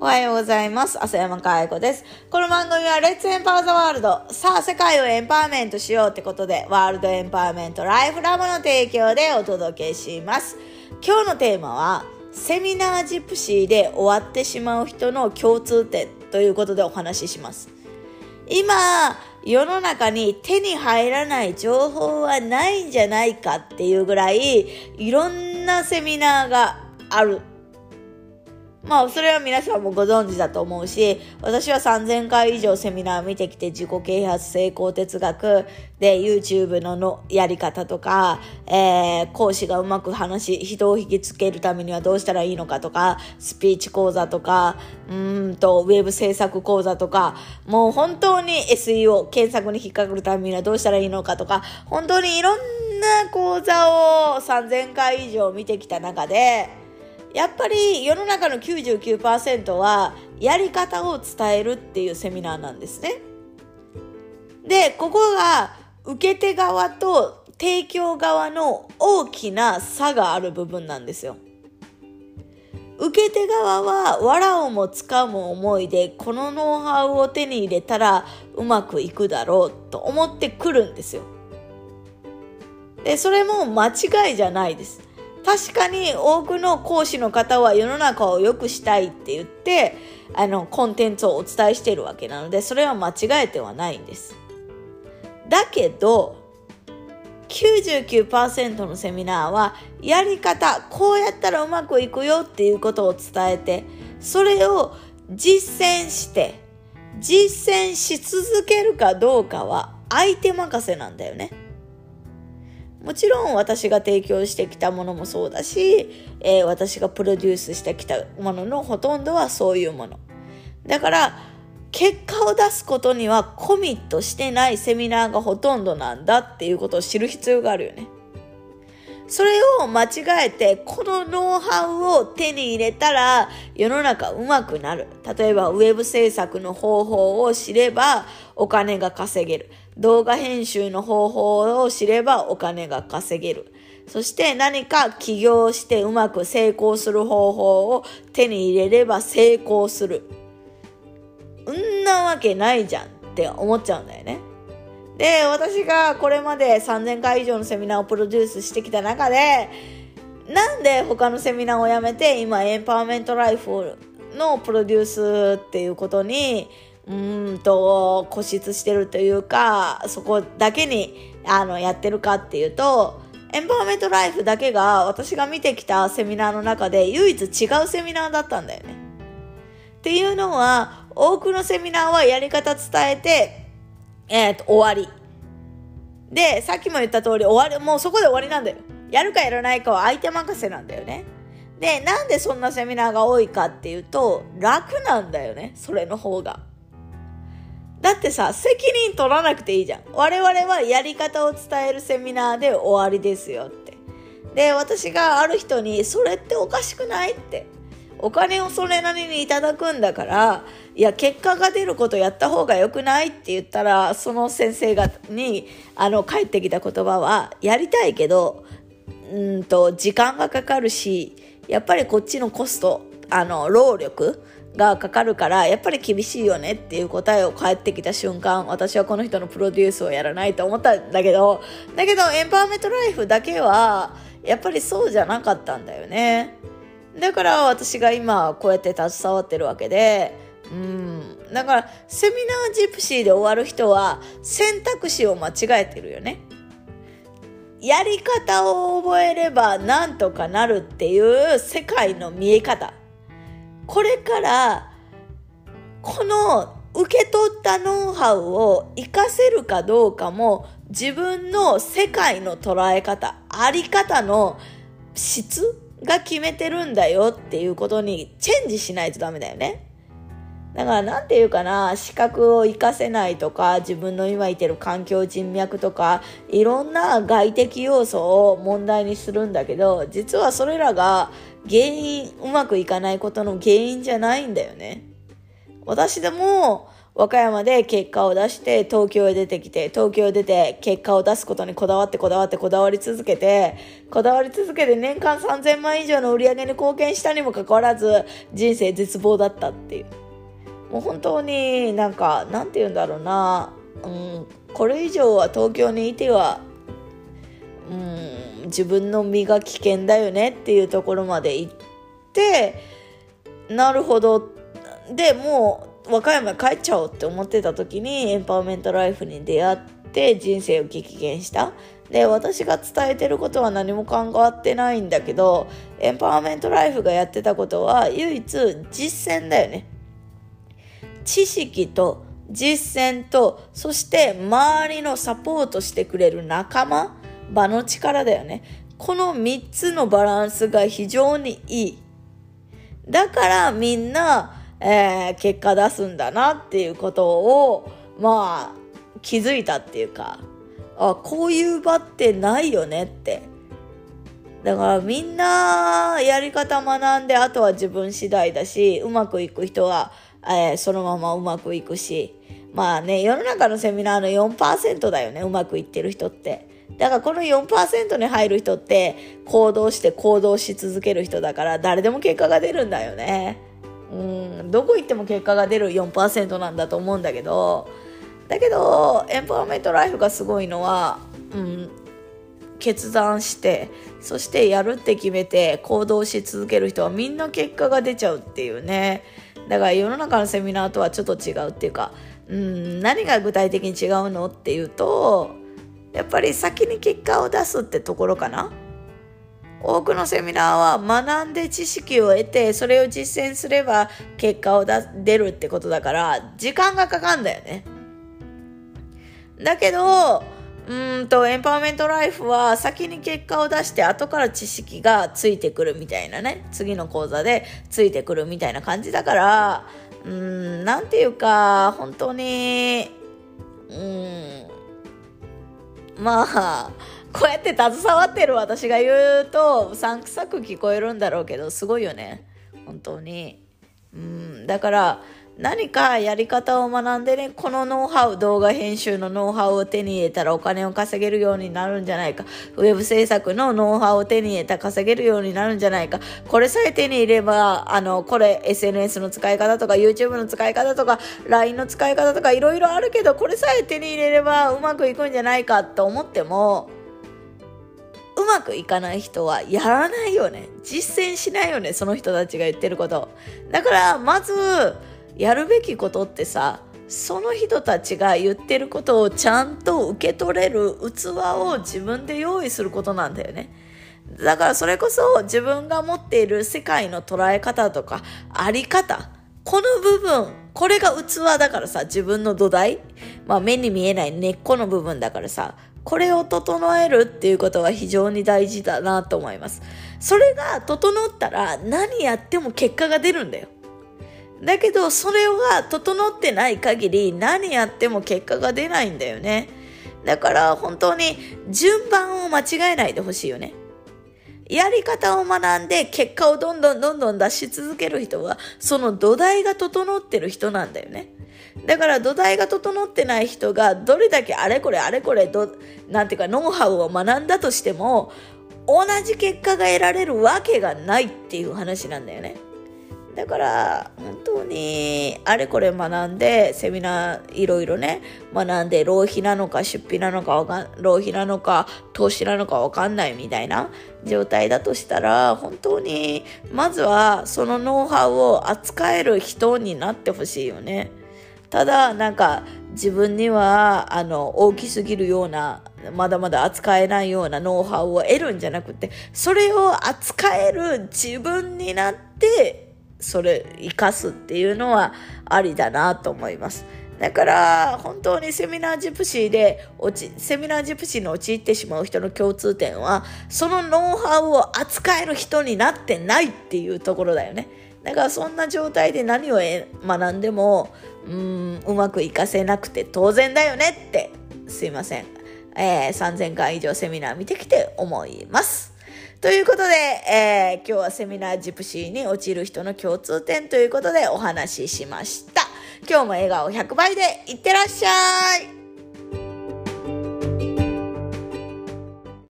おはようございます。浅山かい子です。この番組はレッツエンパワーザワールド。さあ、世界をエンパワーメントしようってことで、ワールドエンパワーメントライフラボの提供でお届けします。今日のテーマは、セミナージプシーで終わってしまう人の共通点ということでお話しします。今、世の中に手に入らない情報はないんじゃないかっていうぐらい、いろんなセミナーがあるまあ、それは皆さんもご存知だと思うし、私は3000回以上セミナー見てきて、自己啓発成功哲学で YouTube ののやり方とか、えー、講師がうまく話し、人を引きつけるためにはどうしたらいいのかとか、スピーチ講座とか、うんと、ウェブ制作講座とか、もう本当に SEO、検索に引っかかるためにはどうしたらいいのかとか、本当にいろんな講座を3000回以上見てきた中で、やっぱり世の中の99%はやり方を伝えるっていうセミナーなんですね。で、ここが受け手側と提供側の大きな差がある部分なんですよ。受け手側は藁をもつかむ思いでこのノウハウを手に入れたらうまくいくだろうと思ってくるんですよ。で、それも間違いじゃないです。確かに多くの講師の方は世の中を良くしたいって言って、あの、コンテンツをお伝えしているわけなので、それは間違えてはないんです。だけど、99%のセミナーは、やり方、こうやったらうまくいくよっていうことを伝えて、それを実践して、実践し続けるかどうかは相手任せなんだよね。もちろん私が提供してきたものもそうだし、えー、私がプロデュースしてきたもののほとんどはそういうもの。だから、結果を出すことにはコミットしてないセミナーがほとんどなんだっていうことを知る必要があるよね。それを間違えて、このノウハウを手に入れたら世の中うまくなる。例えば、ウェブ制作の方法を知ればお金が稼げる。動画編集の方法を知ればお金が稼げる。そして何か起業してうまく成功する方法を手に入れれば成功する。うんなわけないじゃんって思っちゃうんだよね。で、私がこれまで3000回以上のセミナーをプロデュースしてきた中で、なんで他のセミナーをやめて今エンパワーメントライフのプロデュースっていうことにうんと固執してるというかそこだけにあのやってるかっていうとエンパワーメントライフだけが私が見てきたセミナーの中で唯一違うセミナーだったんだよね。っていうのは多くのセミナーはやり方伝えてえっ、ー、と、終わり。で、さっきも言った通り、終わり、もうそこで終わりなんだよ。やるかやらないかは相手任せなんだよね。で、なんでそんなセミナーが多いかっていうと、楽なんだよね。それの方が。だってさ、責任取らなくていいじゃん。我々はやり方を伝えるセミナーで終わりですよって。で、私がある人に、それっておかしくないって。お金をそれなりにいただくんだから、いや、結果が出ることやった方が良くないって言ったら、その先生が、に、あの、帰ってきた言葉は、やりたいけど、うんと、時間がかかるし、やっぱりこっちのコスト、あの、労力がかかるから、やっぱり厳しいよねっていう答えを返ってきた瞬間、私はこの人のプロデュースをやらないと思ったんだけど、だけど、エンパワーメントライフだけは、やっぱりそうじゃなかったんだよね。だから私が今こうやって携わってるわけで、うん。だから、セミナージプシーで終わる人は選択肢を間違えてるよね。やり方を覚えればなんとかなるっていう世界の見え方。これから、この受け取ったノウハウを活かせるかどうかも自分の世界の捉え方、あり方の質が決めてるんだよっていうことにチェンジしないとダメだよね。だからなんていうかな、資格を活かせないとか、自分の今いてる環境人脈とか、いろんな外的要素を問題にするんだけど、実はそれらが原因、うまくいかないことの原因じゃないんだよね。私でも、和歌山で結果を出して東京へ出てきて東京へ出て結果を出すことにこだわってこだわってこだわり続けてこだわり続けて年間3000万以上の売り上げに貢献したにもかかわらず人生絶望だったっていうもう本当になんかなんて言うんだろうな、うん、これ以上は東京にいては、うん、自分の身が危険だよねっていうところまで行ってなるほどでもう和歌山帰っちゃおうって思ってた時にエンパワーメントライフに出会って人生を激減した。で、私が伝えてることは何も関わってないんだけど、エンパワーメントライフがやってたことは唯一実践だよね。知識と実践と、そして周りのサポートしてくれる仲間、場の力だよね。この3つのバランスが非常にいい。だからみんなえー、結果出すんだなっていうことを、まあ、気づいたっていうか、あ、こういう場ってないよねって。だからみんなやり方学んで、あとは自分次第だし、うまくいく人は、えー、そのままうまくいくし、まあね、世の中のセミナーの4%だよね、うまくいってる人って。だからこの4%に入る人って行動して行動し続ける人だから誰でも結果が出るんだよね。うんどこ行っても結果が出る4%なんだと思うんだけどだけどエンパワーメントライフがすごいのは、うん、決断してそしてやるって決めて行動し続ける人はみんな結果が出ちゃうっていうねだから世の中のセミナーとはちょっと違うっていうか、うん、何が具体的に違うのっていうとやっぱり先に結果を出すってところかな。多くのセミナーは学んで知識を得てそれを実践すれば結果を出るってことだから時間がかかるんだよね。だけどうんとエンパワーメントライフは先に結果を出して後から知識がついてくるみたいなね。次の講座でついてくるみたいな感じだからうんなんていうか本当にうんまあこうやって携わってる私が言うとうさんくさく聞こえるんだろうけどすごいよね。本当に。うんだから何かやり方を学んでね、このノウハウ、動画編集のノウハウを手に入れたらお金を稼げるようになるんじゃないか。ウェブ制作のノウハウを手に入れたら稼げるようになるんじゃないか。これさえ手に入れば、あの、これ SNS の使い方とか YouTube の使い方とか LINE の使い方とかいろいろあるけど、これさえ手に入れればうまくいくんじゃないかと思っても、うまくいかない人はやらないよね。実践しないよね、その人たちが言ってること。だから、まず、やるべきことってさ、その人たちが言ってることをちゃんと受け取れる器を自分で用意することなんだよね。だからそれこそ自分が持っている世界の捉え方とかあり方、この部分、これが器だからさ、自分の土台、まあ目に見えない根っこの部分だからさ、これを整えるっていうことは非常に大事だなと思います。それが整ったら何やっても結果が出るんだよ。だけど、それが整ってない限り何やっても結果が出ないんだよね。だから本当に順番を間違えないでほしいよね。やり方を学んで結果をどんどんどんどん出し続ける人は、その土台が整ってる人なんだよね。だから土台が整ってない人がどれだけあれこれあれこれど、なんていうかノウハウを学んだとしても、同じ結果が得られるわけがないっていう話なんだよね。だから本当にあれこれ学んでセミナーいろいろね学んで浪費なのか出費なのかか浪費なのか投資なのかわかんないみたいな状態だとしたら本当にまずはそのノウハウを扱える人になってほしいよね。ただなんか自分にはあの大きすぎるようなまだまだ扱えないようなノウハウを得るんじゃなくてそれを扱える自分になってそれ生かすっていうのはありだなと思います。だから本当にセミナージプシーで落ちセミナージプシーに陥ってしまう人の共通点はそのノウハウを扱える人になってないっていうところだよね。だからそんな状態で何を学んでもうんうまくいかせなくて当然だよねってすいません、えー、3000回以上セミナー見てきて思います。ということで、えー、今日はセミナージプシーに落ちる人の共通点ということでお話ししました。今日も笑顔100倍でいってらっしゃい